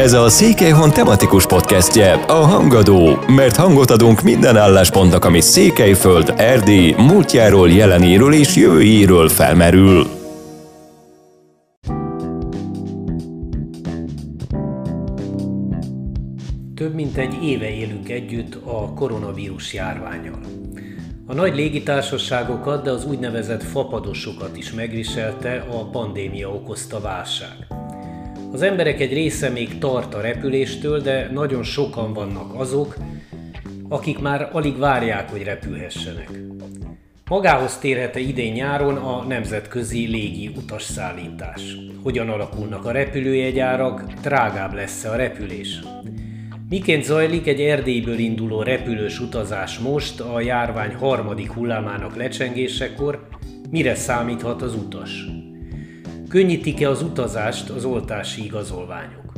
Ez a Székelyhon tematikus podcastje, a Hangadó, mert hangot adunk minden álláspontnak, ami Székelyföld, Erdély, múltjáról, jelenéről és jövőjéről felmerül. Több mint egy éve élünk együtt a koronavírus járványal. A nagy légitársaságokat, de az úgynevezett fapadosokat is megviselte a pandémia okozta válság. Az emberek egy része még tart a repüléstől, de nagyon sokan vannak azok, akik már alig várják, hogy repülhessenek. Magához térhet-e idén nyáron a nemzetközi légi utasszállítás? Hogyan alakulnak a repülőjegyárak, drágább lesz-e a repülés? Miként zajlik egy Erdélyből induló repülős utazás most a járvány harmadik hullámának lecsengésekor, mire számíthat az utas? Könnyítik-e az utazást az oltási igazolványok?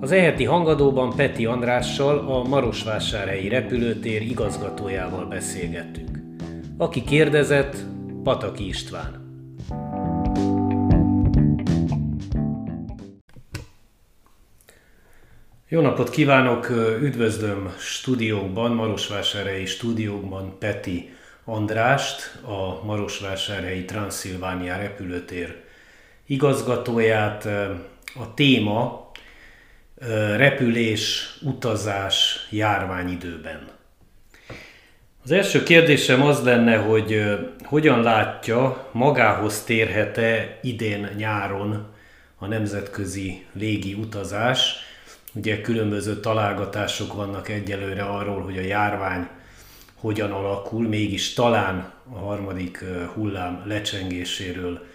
Az eheti hangadóban Peti Andrással, a Marosvásárhelyi repülőtér igazgatójával beszélgettünk. Aki kérdezett, Pataki István. Jó napot kívánok, üdvözlöm stúdiókban, Marosvásárhelyi stúdiókban Peti Andrást, a Marosvásárhelyi Transzilvánia repülőtér igazgatóját. A téma repülés, utazás járványidőben. Az első kérdésem az lenne, hogy hogyan látja, magához térhet-e idén nyáron a nemzetközi légi utazás. Ugye különböző találgatások vannak egyelőre arról, hogy a járvány hogyan alakul, mégis talán a harmadik hullám lecsengéséről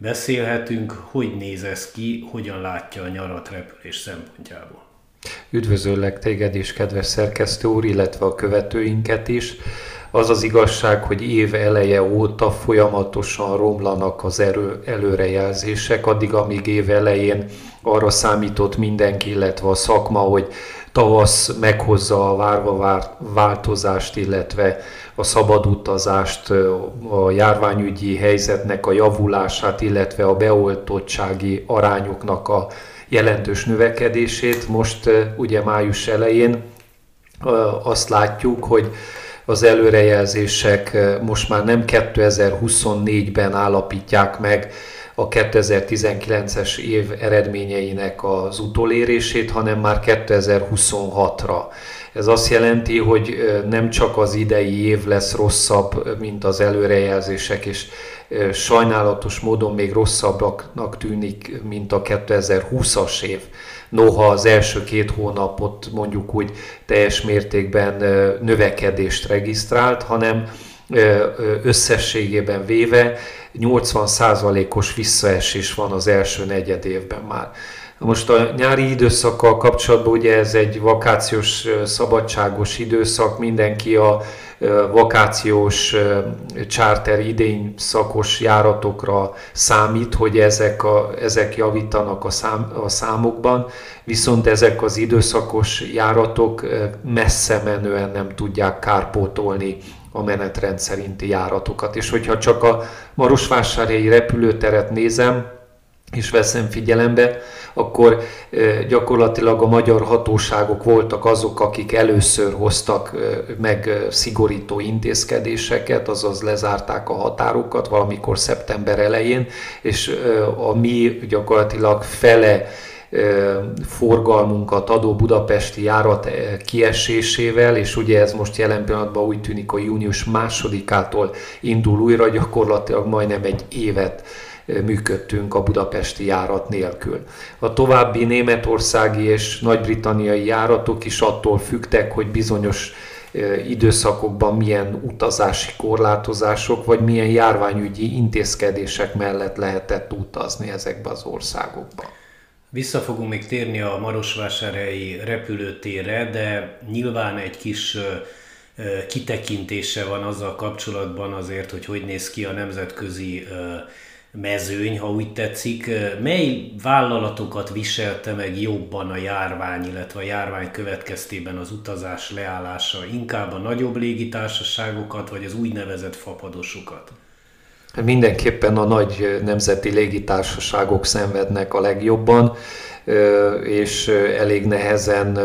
beszélhetünk, hogy néz ez ki, hogyan látja a nyarat repülés szempontjából. Üdvözöllek téged is, kedves szerkesztő úr, illetve a követőinket is. Az az igazság, hogy év eleje óta folyamatosan romlanak az erő, előrejelzések, addig, amíg év elején arra számított mindenki, illetve a szakma, hogy tavasz meghozza a várva változást, illetve a szabad utazást, a járványügyi helyzetnek a javulását, illetve a beoltottsági arányoknak a jelentős növekedését. Most ugye május elején azt látjuk, hogy az előrejelzések most már nem 2024-ben állapítják meg a 2019-es év eredményeinek az utolérését, hanem már 2026-ra. Ez azt jelenti, hogy nem csak az idei év lesz rosszabb, mint az előrejelzések, és sajnálatos módon még rosszabbnak tűnik, mint a 2020-as év. Noha az első két hónapot mondjuk úgy teljes mértékben növekedést regisztrált, hanem összességében véve 80%-os visszaesés van az első negyed évben már. Most a nyári időszakkal kapcsolatban ugye ez egy vakációs, szabadságos időszak, mindenki a vakációs charter idény szakos járatokra számít, hogy ezek, a, ezek javítanak a, szám, a számokban, viszont ezek az időszakos járatok messze menően nem tudják kárpótolni a menetrend szerinti járatokat. És hogyha csak a Marosvásárhelyi repülőteret nézem, és veszem figyelembe, akkor gyakorlatilag a magyar hatóságok voltak azok, akik először hoztak meg szigorító intézkedéseket, azaz lezárták a határokat valamikor szeptember elején, és a mi gyakorlatilag fele forgalmunkat adó budapesti járat kiesésével, és ugye ez most jelen pillanatban úgy tűnik, hogy június másodikától indul újra, gyakorlatilag majdnem egy évet működtünk a budapesti járat nélkül. A további németországi és nagy-britanniai járatok is attól fügtek, hogy bizonyos időszakokban milyen utazási korlátozások, vagy milyen járványügyi intézkedések mellett lehetett utazni ezekbe az országokba. Vissza fogunk még térni a Marosvásárhelyi repülőtérre, de nyilván egy kis kitekintése van azzal kapcsolatban azért, hogy hogy néz ki a nemzetközi mezőny, ha úgy tetszik. Mely vállalatokat viselte meg jobban a járvány, illetve a járvány következtében az utazás leállása? Inkább a nagyobb légitársaságokat, vagy az úgynevezett fapadosokat? Mindenképpen a nagy nemzeti légitársaságok szenvednek a legjobban. és elég nehezen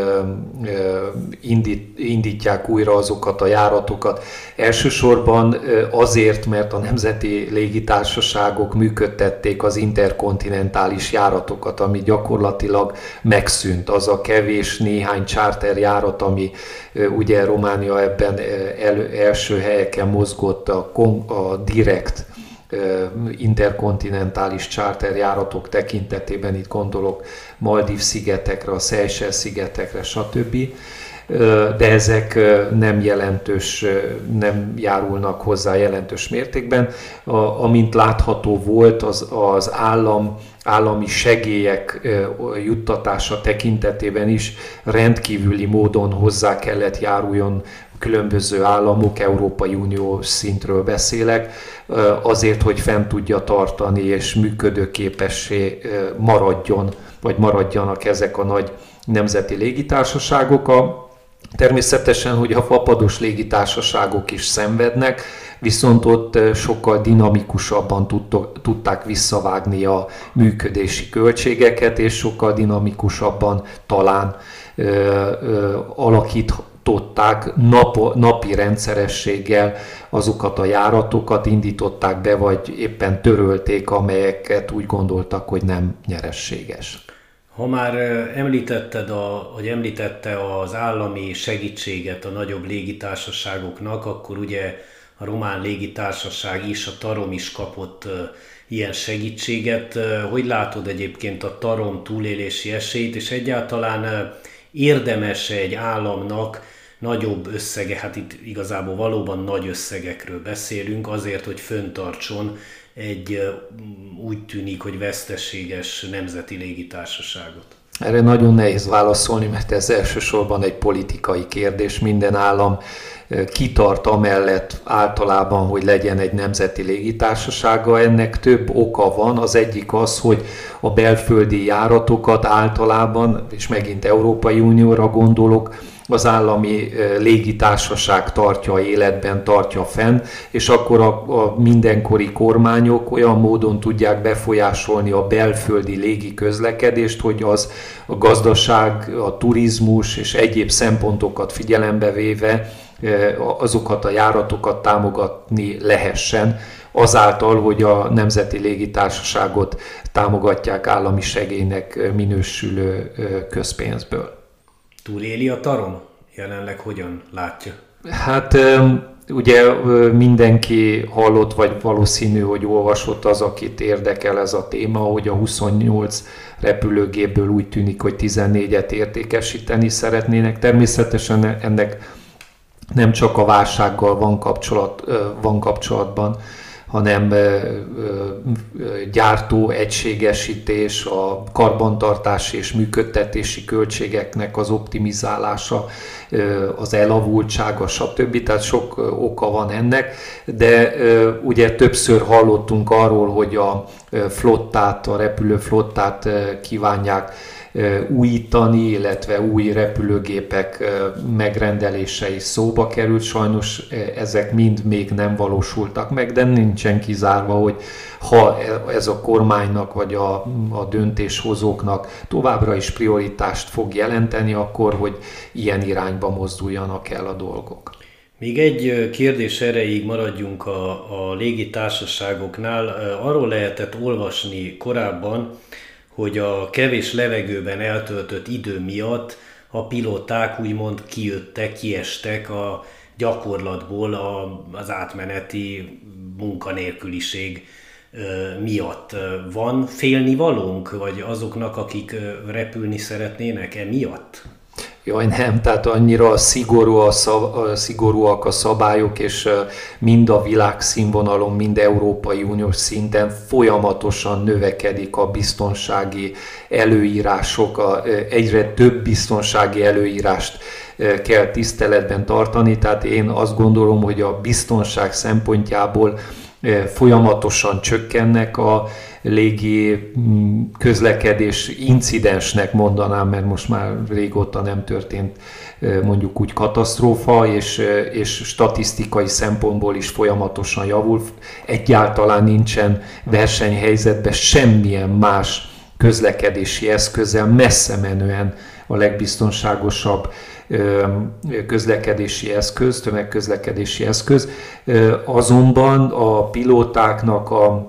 indít, indítják újra azokat a járatokat. Elsősorban azért, mert a nemzeti légitársaságok működtették az interkontinentális járatokat, ami gyakorlatilag megszűnt. Az a kevés néhány charter járat, ami ugye Románia ebben el, első helyeken mozgott a, a direkt interkontinentális charter járatok tekintetében, itt gondolok Maldív szigetekre, a Seychelles szigetekre, stb. De ezek nem jelentős, nem járulnak hozzá jelentős mértékben. Amint látható volt, az, az állam állami segélyek juttatása tekintetében is rendkívüli módon hozzá kellett járuljon különböző államok, Európai Unió szintről beszélek, azért, hogy fent tudja tartani és működőképessé maradjon, vagy maradjanak ezek a nagy nemzeti légitársaságok. A, természetesen, hogy a fapados légitársaságok is szenvednek, viszont ott sokkal dinamikusabban tudták visszavágni a működési költségeket, és sokkal dinamikusabban talán alakít, indították nap, napi rendszerességgel azokat a járatokat, indították be, vagy éppen törölték, amelyeket úgy gondoltak, hogy nem nyerességes. Ha már említetted, a, hogy említette az állami segítséget a nagyobb légitársaságoknak, akkor ugye a román légitársaság is, a Tarom is kapott ilyen segítséget. Hogy látod egyébként a Tarom túlélési esélyt, és egyáltalán érdemes egy államnak nagyobb összege, hát itt igazából valóban nagy összegekről beszélünk, azért, hogy föntartson egy úgy tűnik, hogy veszteséges nemzeti légitársaságot. Erre nagyon nehéz válaszolni, mert ez elsősorban egy politikai kérdés. Minden állam kitart amellett általában, hogy legyen egy nemzeti légitársasága. Ennek több oka van. Az egyik az, hogy a belföldi járatokat általában, és megint Európai Unióra gondolok, az állami légitársaság tartja életben, tartja fenn, és akkor a, a mindenkori kormányok olyan módon tudják befolyásolni a belföldi légi közlekedést, hogy az a gazdaság, a turizmus és egyéb szempontokat figyelembe véve azokat a járatokat támogatni lehessen, azáltal, hogy a Nemzeti Légitársaságot támogatják állami segélynek minősülő közpénzből. Túléli a tarom? Jelenleg hogyan látja? Hát ugye mindenki hallott, vagy valószínű, hogy olvasott az, akit érdekel ez a téma, hogy a 28 repülőgépből úgy tűnik, hogy 14-et értékesíteni szeretnének. Természetesen ennek nem csak a válsággal van, kapcsolat, van kapcsolatban, hanem gyártó egységesítés, a karbantartási és működtetési költségeknek az optimizálása, az elavultsága, stb. Tehát sok oka van ennek, de ugye többször hallottunk arról, hogy a flottát, a repülőflottát kívánják újítani, illetve új repülőgépek megrendelése is szóba került. Sajnos ezek mind még nem valósultak meg, de nincsen kizárva, hogy ha ez a kormánynak vagy a, a döntéshozóknak továbbra is prioritást fog jelenteni, akkor hogy ilyen irányba mozduljanak el a dolgok. Még egy kérdés erejéig maradjunk a, a légitársaságoknál. Arról lehetett olvasni korábban, hogy a kevés levegőben eltöltött idő miatt a pilóták úgymond kijöttek, kiestek a gyakorlatból a, az átmeneti munkanélküliség miatt. Van félnivalónk, vagy azoknak, akik repülni szeretnének emiatt? Jaj, nem, tehát annyira szigorú a szab, szigorúak a szabályok, és mind a világszínvonalon, mind Európai Uniós szinten folyamatosan növekedik a biztonsági előírások, a, egyre több biztonsági előírást kell tiszteletben tartani, tehát én azt gondolom, hogy a biztonság szempontjából folyamatosan csökkennek a légi mm, közlekedés incidensnek mondanám, mert most már régóta nem történt mondjuk úgy katasztrófa, és, és statisztikai szempontból is folyamatosan javul. Egyáltalán nincsen versenyhelyzetben semmilyen más közlekedési eszközzel messze menően a legbiztonságosabb közlekedési eszköz, tömegközlekedési eszköz, azonban a pilótáknak a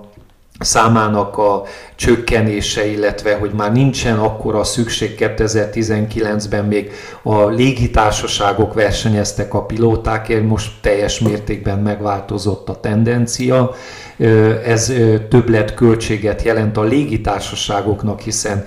számának a csökkenése, illetve hogy már nincsen akkora szükség 2019-ben még a légitársaságok versenyeztek a pilótákért, most teljes mértékben megváltozott a tendencia. Ez többlet költséget jelent a légitársaságoknak, hiszen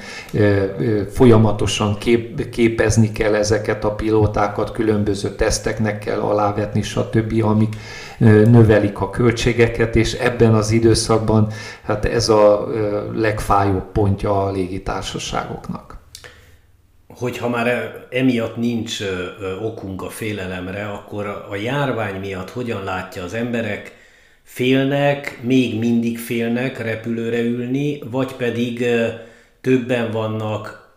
folyamatosan kép, képezni kell ezeket a pilótákat, különböző teszteknek kell alávetni, stb., amik növelik a költségeket, és ebben az időszakban hát ez a legfájóbb pontja a légitársaságoknak. Hogyha már emiatt nincs okunk a félelemre, akkor a járvány miatt hogyan látja az emberek, félnek, még mindig félnek repülőre ülni, vagy pedig többen vannak,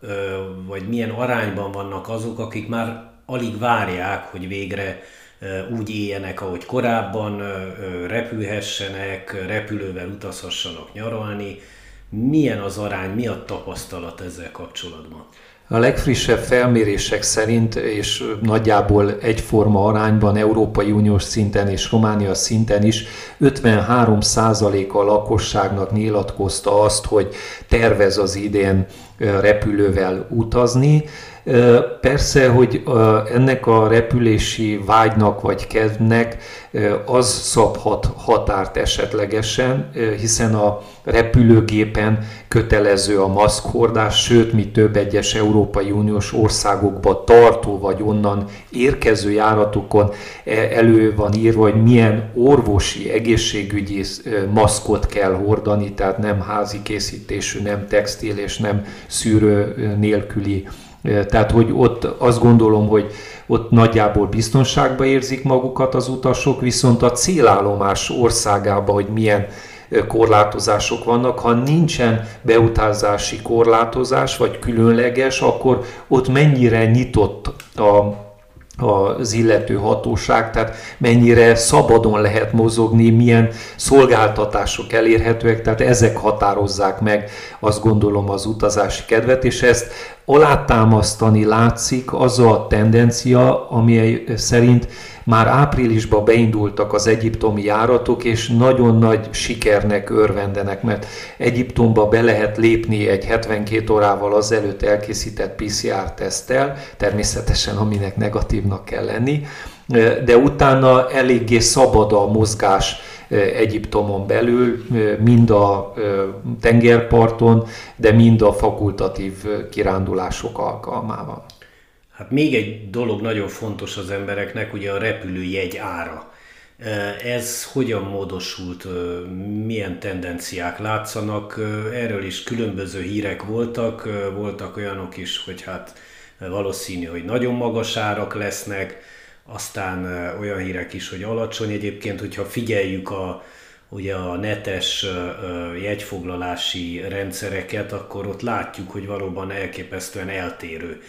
vagy milyen arányban vannak azok, akik már alig várják, hogy végre úgy éljenek, ahogy korábban, repülhessenek, repülővel utazhassanak nyaralni. Milyen az arány, mi a tapasztalat ezzel kapcsolatban? A legfrissebb felmérések szerint, és nagyjából egyforma arányban Európai Uniós szinten és Románia szinten is 53% a lakosságnak nyilatkozta azt, hogy tervez az idén repülővel utazni. Persze, hogy ennek a repülési vágynak vagy kedvnek az szabhat határt esetlegesen, hiszen a repülőgépen kötelező a maszkhordás, sőt, mi több egyes Európai Uniós országokba tartó vagy onnan érkező járatokon e, elő van írva, hogy milyen orvosi, egészségügyi maszkot kell hordani, tehát nem házi készítésű, nem textil és nem szűrő nélküli tehát, hogy ott azt gondolom, hogy ott nagyjából biztonságban érzik magukat az utasok, viszont a célállomás országában, hogy milyen korlátozások vannak. Ha nincsen beutazási korlátozás, vagy különleges, akkor ott mennyire nyitott a az illető hatóság, tehát mennyire szabadon lehet mozogni, milyen szolgáltatások elérhetőek, tehát ezek határozzák meg azt gondolom az utazási kedvet, és ezt alátámasztani látszik az a tendencia, ami szerint már áprilisban beindultak az egyiptomi járatok, és nagyon nagy sikernek örvendenek, mert Egyiptomba be lehet lépni egy 72 órával azelőtt elkészített PCR-teszttel, természetesen aminek negatívnak kell lenni, de utána eléggé szabad a mozgás Egyiptomon belül, mind a tengerparton, de mind a fakultatív kirándulások alkalmával. Hát még egy dolog nagyon fontos az embereknek, ugye a repülőjegy ára. Ez hogyan módosult, milyen tendenciák látszanak? Erről is különböző hírek voltak, voltak olyanok is, hogy hát valószínű, hogy nagyon magas árak lesznek, aztán olyan hírek is, hogy alacsony. Egyébként, hogyha figyeljük a, ugye a netes jegyfoglalási rendszereket, akkor ott látjuk, hogy valóban elképesztően eltérő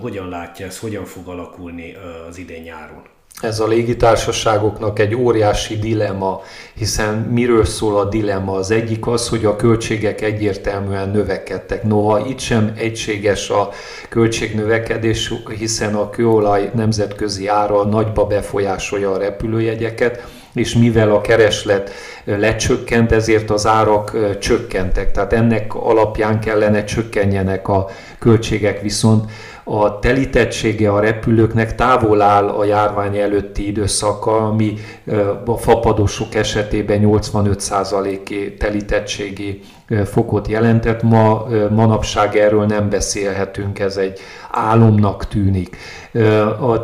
hogyan látja ez, hogyan fog alakulni az idén nyáron? Ez a légitársaságoknak egy óriási dilemma, hiszen miről szól a dilemma? Az egyik az, hogy a költségek egyértelműen növekedtek. Noha itt sem egységes a költségnövekedés, hiszen a kőolaj nemzetközi ára nagyba befolyásolja a repülőjegyeket, és mivel a kereslet lecsökkent, ezért az árak csökkentek. Tehát ennek alapján kellene csökkenjenek a költségek, viszont a telítettsége a repülőknek távol áll a járvány előtti időszaka, ami a fapadosok esetében 85%-i telítettségi fokot jelentett. Ma manapság erről nem beszélhetünk, ez egy álomnak tűnik.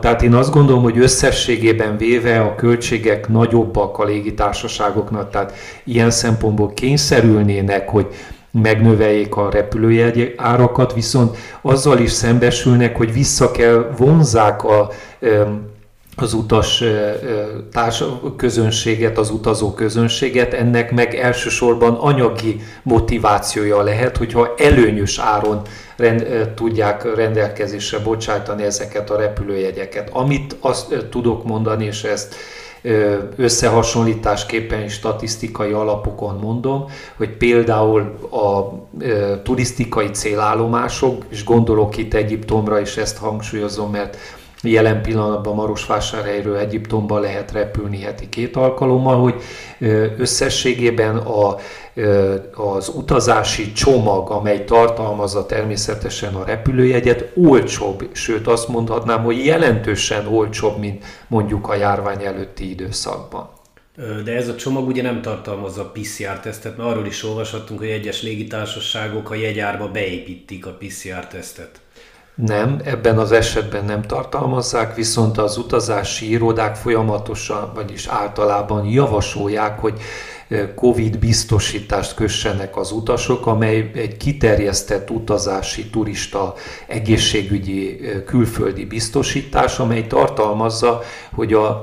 Tehát én azt gondolom, hogy összességében véve a költségek nagyobbak a légitársaságoknak, tehát ilyen szempontból kényszerülnének, hogy megnöveljék a repülőjegy árakat, viszont azzal is szembesülnek, hogy vissza kell vonzák a az utas társ közönséget, az utazó közönséget, ennek meg elsősorban anyagi motivációja lehet, hogyha előnyös áron rend, tudják rendelkezésre bocsájtani ezeket a repülőjegyeket. Amit azt tudok mondani, és ezt összehasonlításképpen statisztikai alapokon mondom, hogy például a turisztikai célállomások, és gondolok itt Egyiptomra, és ezt hangsúlyozom, mert Jelen pillanatban Marosvásárhelyről Egyiptomba lehet repülni heti két alkalommal, hogy összességében a, az utazási csomag, amely tartalmazza természetesen a repülőjegyet, olcsóbb, sőt azt mondhatnám, hogy jelentősen olcsóbb, mint mondjuk a járvány előtti időszakban. De ez a csomag ugye nem tartalmazza PCR-tesztet, mert arról is olvashattunk, hogy egyes légitársaságok a jegyárba beépítik a PCR-tesztet. Nem, ebben az esetben nem tartalmazzák, viszont az utazási irodák folyamatosan, vagyis általában javasolják, hogy COVID biztosítást kössenek az utasok, amely egy kiterjesztett utazási turista egészségügyi külföldi biztosítás, amely tartalmazza, hogy a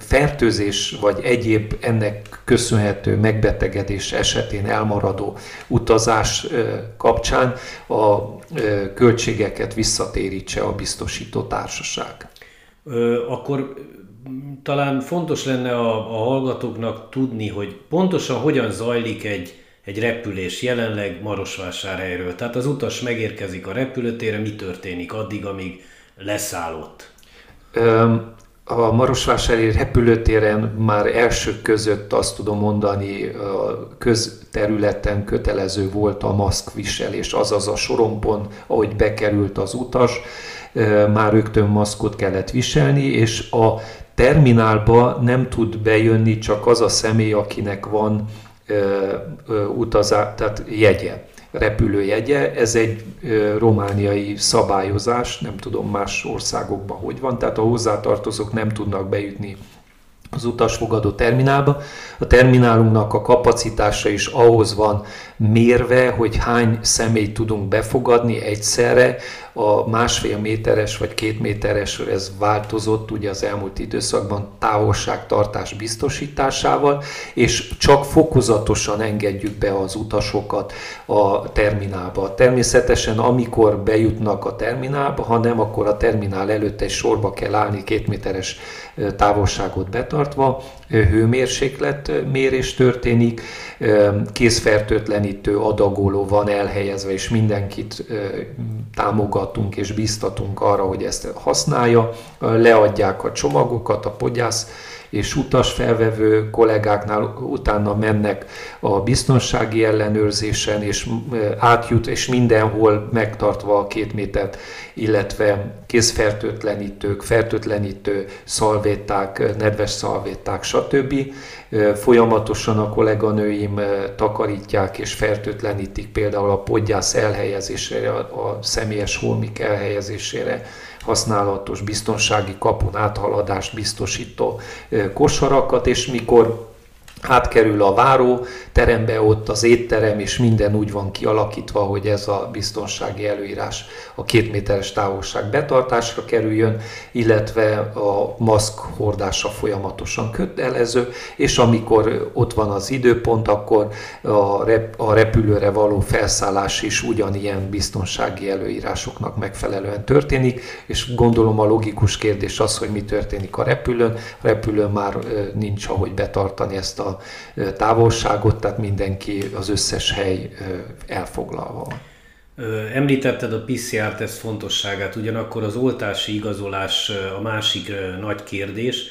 fertőzés vagy egyéb ennek köszönhető megbetegedés esetén elmaradó utazás kapcsán a költségeket visszatérítse a biztosító társaság. Akkor talán fontos lenne a, a hallgatóknak tudni, hogy pontosan hogyan zajlik egy, egy repülés jelenleg Marosvásárhelyről. Tehát az utas megérkezik a repülőtérre, mi történik addig, amíg leszállott? A Marosvásárhelyi repülőtéren már elsők között azt tudom mondani, a közterületen kötelező volt a maszkviselés, azaz a sorompon, ahogy bekerült az utas, már rögtön maszkot kellett viselni, és a terminálba nem tud bejönni csak az a személy, akinek van utazá, tehát jegye, repülőjegye. Ez egy romániai szabályozás, nem tudom más országokban hogy van, tehát a hozzátartozók nem tudnak bejutni az utasfogadó terminálba. A terminálunknak a kapacitása is ahhoz van mérve, hogy hány személyt tudunk befogadni egyszerre. A másfél méteres vagy két méteres, ez változott ugye az elmúlt időszakban távolságtartás biztosításával, és csak fokozatosan engedjük be az utasokat a terminálba. Természetesen amikor bejutnak a terminálba, ha nem, akkor a terminál előtt egy sorba kell állni két méteres távolságot betartva, hőmérséklet mérés történik, kézfertőtlenítő adagoló van elhelyezve, és mindenkit támogatunk és biztatunk arra, hogy ezt használja. Leadják a csomagokat, a podgyász és utasfelvevő kollégáknál utána mennek a biztonsági ellenőrzésen, és átjut, és mindenhol megtartva a két métert, illetve kézfertőtlenítők, fertőtlenítő szalvéták, nedves szalvéták, stb. Folyamatosan a kolléganőim takarítják és fertőtlenítik például a podgyász elhelyezésére, a személyes holmik elhelyezésére, használatos biztonsági kapun áthaladást biztosító kosarakat, és mikor átkerül a váró terembe, ott az étterem és minden úgy van kialakítva, hogy ez a biztonsági előírás a két méteres távolság betartásra kerüljön, illetve a maszk hordása folyamatosan kötelező, és amikor ott van az időpont, akkor a, rep- a repülőre való felszállás is ugyanilyen biztonsági előírásoknak megfelelően történik, és gondolom a logikus kérdés az, hogy mi történik a repülőn. A repülőn már nincs ahogy betartani ezt a a távolságot, tehát mindenki, az összes hely elfoglalva van. Említetted a PCR-teszt fontosságát, ugyanakkor az oltási igazolás a másik nagy kérdés,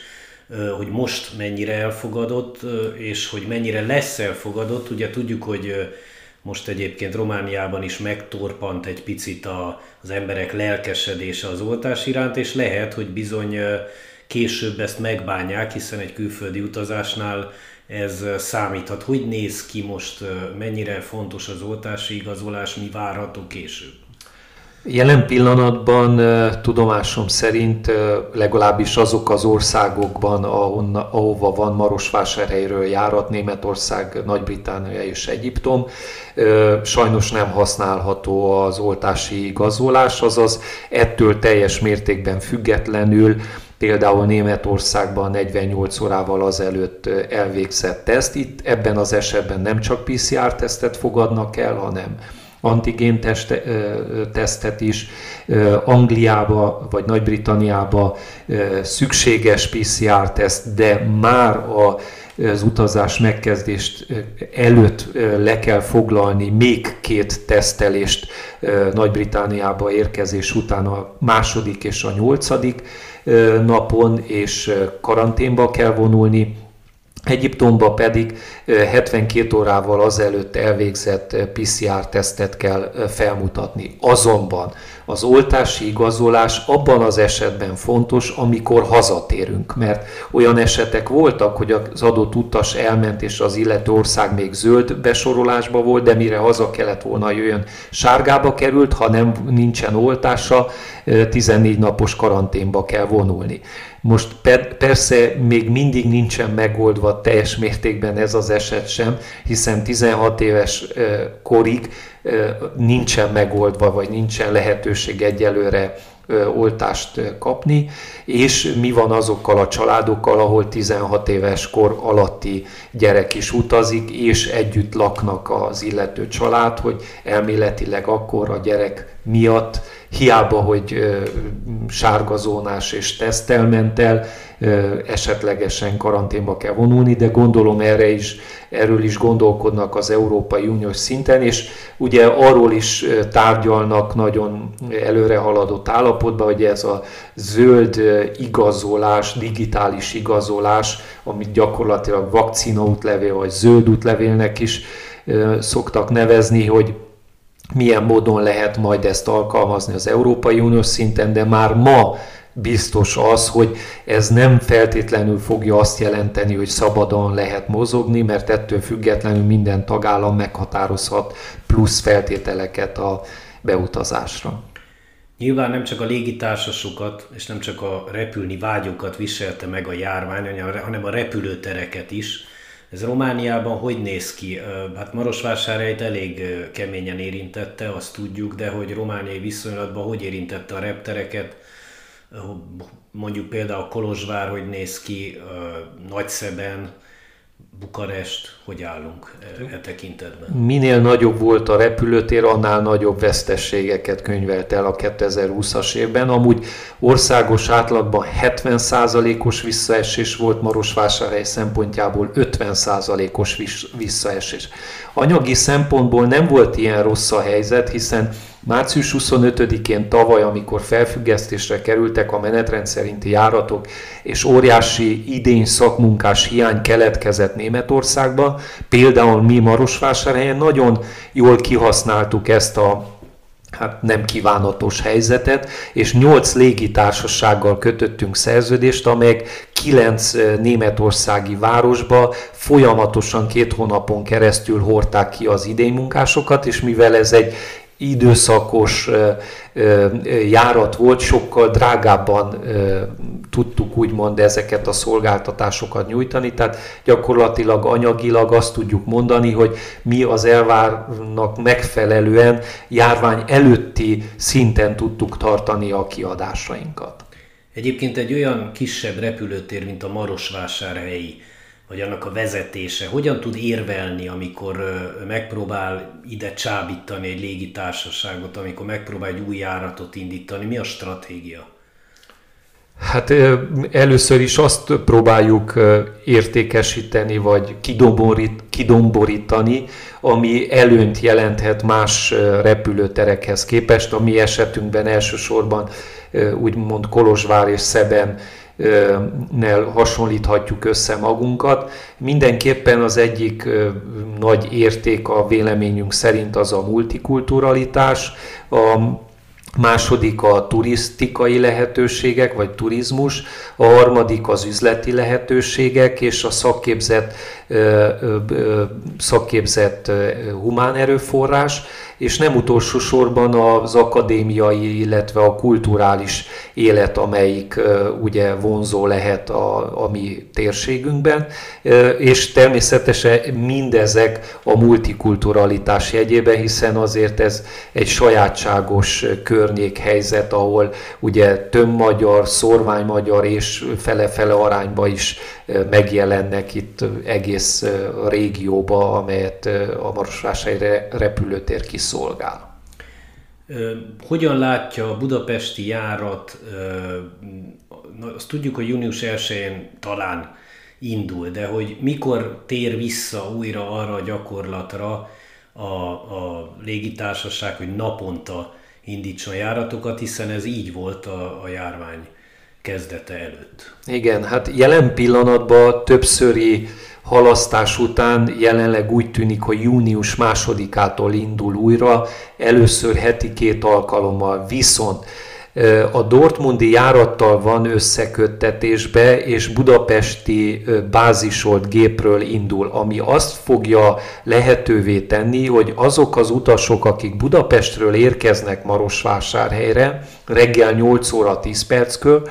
hogy most mennyire elfogadott, és hogy mennyire lesz elfogadott. Ugye tudjuk, hogy most egyébként Romániában is megtorpant egy picit az emberek lelkesedése az oltás iránt, és lehet, hogy bizony később ezt megbánják, hiszen egy külföldi utazásnál ez számíthat. Hogy néz ki most, mennyire fontos az oltási igazolás, mi várható később? Jelen pillanatban tudomásom szerint legalábbis azok az országokban, ahonna, ahova van Marosvásárhelyről járat, Németország, Nagy-Britannia és Egyiptom, sajnos nem használható az oltási igazolás, azaz ettől teljes mértékben függetlenül például Németországban 48 órával azelőtt elvégzett teszt. Itt ebben az esetben nem csak PCR-tesztet fogadnak el, hanem antigén tesztet is. Angliába vagy Nagy-Britanniába szükséges PCR-teszt, de már a az utazás megkezdést előtt le kell foglalni még két tesztelést Nagy-Britániába érkezés után a második és a nyolcadik napon, és karanténba kell vonulni. Egyiptomba pedig 72 órával azelőtt elvégzett PCR-tesztet kell felmutatni. Azonban az oltási igazolás abban az esetben fontos, amikor hazatérünk, mert olyan esetek voltak, hogy az adott utas elment, és az illető ország még zöld besorolásba volt, de mire haza kellett volna jöjjön, sárgába került, ha nem nincsen oltása, 14 napos karanténba kell vonulni. Most persze még mindig nincsen megoldva teljes mértékben ez az eset sem, hiszen 16 éves korig nincsen megoldva, vagy nincsen lehetőség egyelőre oltást kapni, és mi van azokkal a családokkal, ahol 16 éves kor alatti gyerek is utazik, és együtt laknak az illető család, hogy elméletileg akkor a gyerek miatt hiába, hogy sárga zónás és tesztelmentel, esetlegesen karanténba kell vonulni, de gondolom erre is, erről is gondolkodnak az Európai Uniós szinten, és ugye arról is tárgyalnak nagyon előre haladott állapotban, hogy ez a zöld igazolás, digitális igazolás, amit gyakorlatilag vakcina útlevél vagy zöld útlevélnek is szoktak nevezni, hogy milyen módon lehet majd ezt alkalmazni az Európai Uniós szinten, de már ma biztos az, hogy ez nem feltétlenül fogja azt jelenteni, hogy szabadon lehet mozogni, mert ettől függetlenül minden tagállam meghatározhat plusz feltételeket a beutazásra. Nyilván nem csak a légitársasokat és nem csak a repülni vágyokat viselte meg a járvány, hanem a repülőtereket is. Ez Romániában hogy néz ki? Hát Marosvásárhelyt elég keményen érintette, azt tudjuk, de hogy romániai viszonylatban hogy érintette a reptereket, mondjuk például Kolozsvár, hogy néz ki, Nagyszeben, Bukarest, hogy állunk e, e tekintetben? Minél nagyobb volt a repülőtér, annál nagyobb vesztességeket könyvelt el a 2020-as évben. Amúgy országos átlagban 70%-os visszaesés volt Marosvásárhely szempontjából 50%-os visszaesés. Anyagi szempontból nem volt ilyen rossz a helyzet, hiszen Március 25-én tavaly, amikor felfüggesztésre kerültek a menetrend szerinti járatok, és óriási idény szakmunkás hiány keletkezett Németországba, például mi Marosvásárhelyen nagyon jól kihasználtuk ezt a hát nem kívánatos helyzetet, és nyolc légitársasággal kötöttünk szerződést, amelyek kilenc németországi városba folyamatosan két hónapon keresztül hordták ki az idénymunkásokat, és mivel ez egy időszakos járat volt, sokkal drágábban tudtuk úgymond ezeket a szolgáltatásokat nyújtani, tehát gyakorlatilag anyagilag azt tudjuk mondani, hogy mi az elvárnak megfelelően járvány előtti szinten tudtuk tartani a kiadásainkat. Egyébként egy olyan kisebb repülőtér, mint a Marosvásárhelyi, vagy annak a vezetése hogyan tud érvelni, amikor megpróbál ide csábítani egy légitársaságot, amikor megpróbál egy új járatot indítani? Mi a stratégia? Hát először is azt próbáljuk értékesíteni, vagy kidomborít, kidomborítani, ami előnyt jelenthet más repülőterekhez képest. A mi esetünkben elsősorban úgymond Kolozsvár és Szeben nel hasonlíthatjuk össze magunkat. Mindenképpen az egyik nagy érték a véleményünk szerint az a multikulturalitás, a második a turisztikai lehetőségek, vagy turizmus, a harmadik az üzleti lehetőségek, és a szakképzett, szakképzett humán erőforrás, és nem utolsó sorban az akadémiai, illetve a kulturális élet, amelyik ugye vonzó lehet a, a mi térségünkben, és természetesen mindezek a multikulturalitás jegyében, hiszen azért ez egy sajátságos környékhelyzet, ahol ugye több magyar, szorvány magyar és fele-fele arányba is megjelennek itt egész régióba, amelyet a Marosvásárhely repülőtér kiszolgál szolgál. Hogyan látja a budapesti járat, azt tudjuk, hogy június 1-én talán indul, de hogy mikor tér vissza újra arra a gyakorlatra a, a légitársaság, hogy naponta indítson járatokat, hiszen ez így volt a, a járvány kezdete előtt. Igen, hát jelen pillanatban többszöri halasztás után jelenleg úgy tűnik, hogy június másodikától indul újra, először heti két alkalommal. Viszont a Dortmundi járattal van összeköttetésbe, és budapesti bázisolt gépről indul, ami azt fogja lehetővé tenni, hogy azok az utasok, akik Budapestről érkeznek Marosvásárhelyre, reggel 8 óra 10 perckor,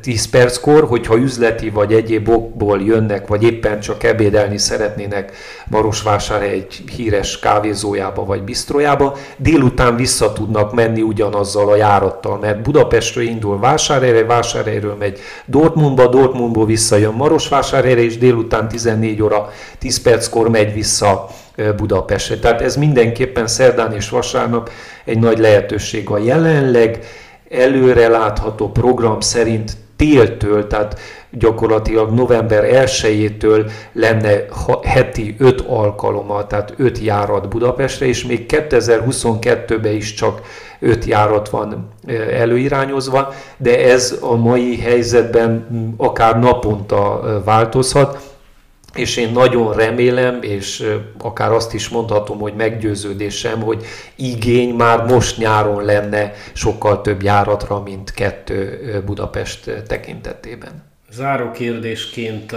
10 perckor, hogyha üzleti vagy egyéb okból jönnek, vagy éppen csak ebédelni szeretnének Marosvásárhely egy híres kávézójába vagy bisztrójába, délután vissza tudnak menni ugyanazzal a járattal, mert Budapestről indul Vásárhelyre, Vásárhelyről megy Dortmundba, Dortmundból visszajön Marosvásárhelyre, és délután 14 óra 10 perckor megy vissza Budapestre. Tehát ez mindenképpen szerdán és vasárnap egy nagy lehetőség a jelenleg előrelátható program szerint téltől, tehát gyakorlatilag november 1-től lenne heti 5 alkalommal, tehát 5 járat Budapestre, és még 2022-ben is csak 5 járat van előirányozva, de ez a mai helyzetben akár naponta változhat és én nagyon remélem, és akár azt is mondhatom, hogy meggyőződésem, hogy igény már most nyáron lenne sokkal több járatra, mint kettő Budapest tekintetében. Záró kérdésként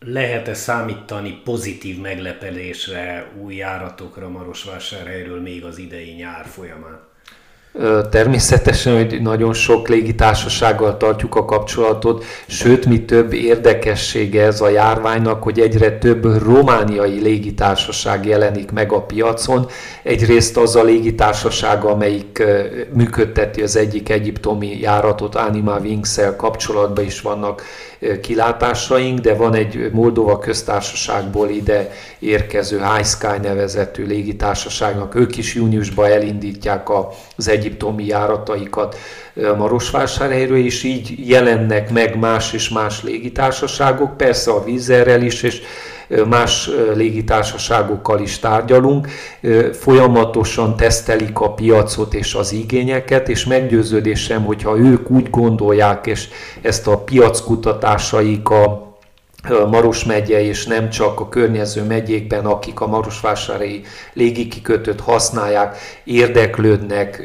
lehet-e számítani pozitív meglepelésre, új járatokra Marosvásárhelyről még az idei nyár folyamán? Természetesen, hogy nagyon sok légitársasággal tartjuk a kapcsolatot, sőt, mi több érdekessége ez a járványnak, hogy egyre több romániai légitársaság jelenik meg a piacon. Egyrészt az a légitársaság, amelyik működteti az egyik egyiptomi járatot, Anima wings kapcsolatban is vannak kilátásaink, de van egy Moldova köztársaságból ide érkező High Sky nevezetű légitársaságnak, ők is júniusban elindítják az egyiptomi járataikat Marosvásárhelyről, és így jelennek meg más és más légitársaságok, persze a vízerrel is, és más légitársaságokkal is tárgyalunk, folyamatosan tesztelik a piacot és az igényeket, és meggyőződésem, hogyha ők úgy gondolják, és ezt a piackutatásaik, a Maros megye, és nem csak a környező megyékben, akik a Marosvásárhelyi légikikötőt használják, érdeklődnek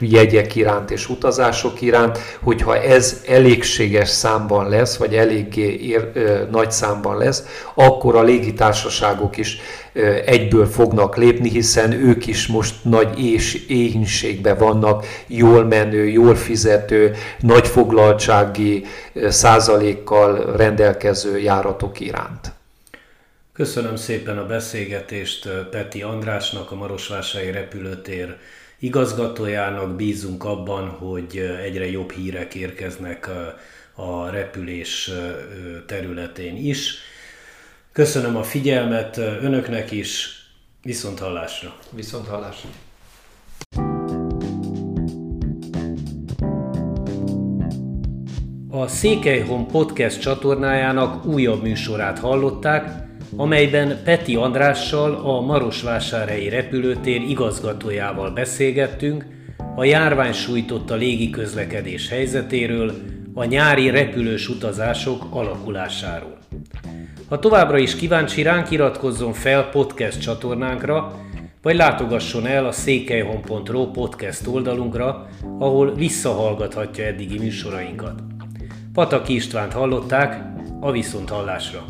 jegyek iránt és utazások iránt, hogyha ez elégséges számban lesz, vagy eléggé ér, nagy számban lesz, akkor a légitársaságok is egyből fognak lépni, hiszen ők is most nagy és éhínségben vannak, jól menő, jól fizető, nagy foglaltsági százalékkal rendelkező járatok iránt. Köszönöm szépen a beszélgetést Peti Andrásnak, a Marosvásárhelyi repülőtér igazgatójának. Bízunk abban, hogy egyre jobb hírek érkeznek a repülés területén is. Köszönöm a figyelmet önöknek is, viszont hallásra. Viszont hallásra. A Székelyhon Podcast csatornájának újabb műsorát hallották, amelyben Peti Andrással, a Marosvásárhelyi repülőtér igazgatójával beszélgettünk a járvány sújtotta légiközlekedés helyzetéről, a nyári repülős utazások alakulásáról. Ha továbbra is kíváncsi ránk, iratkozzon fel podcast csatornánkra, vagy látogasson el a székelyhon.ro podcast oldalunkra, ahol visszahallgathatja eddigi műsorainkat. Pataki Istvánt hallották, a Viszonthallásra!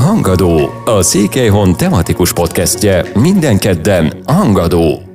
Hangadó, a Székelyhon tematikus podcastje minden kedden Hangadó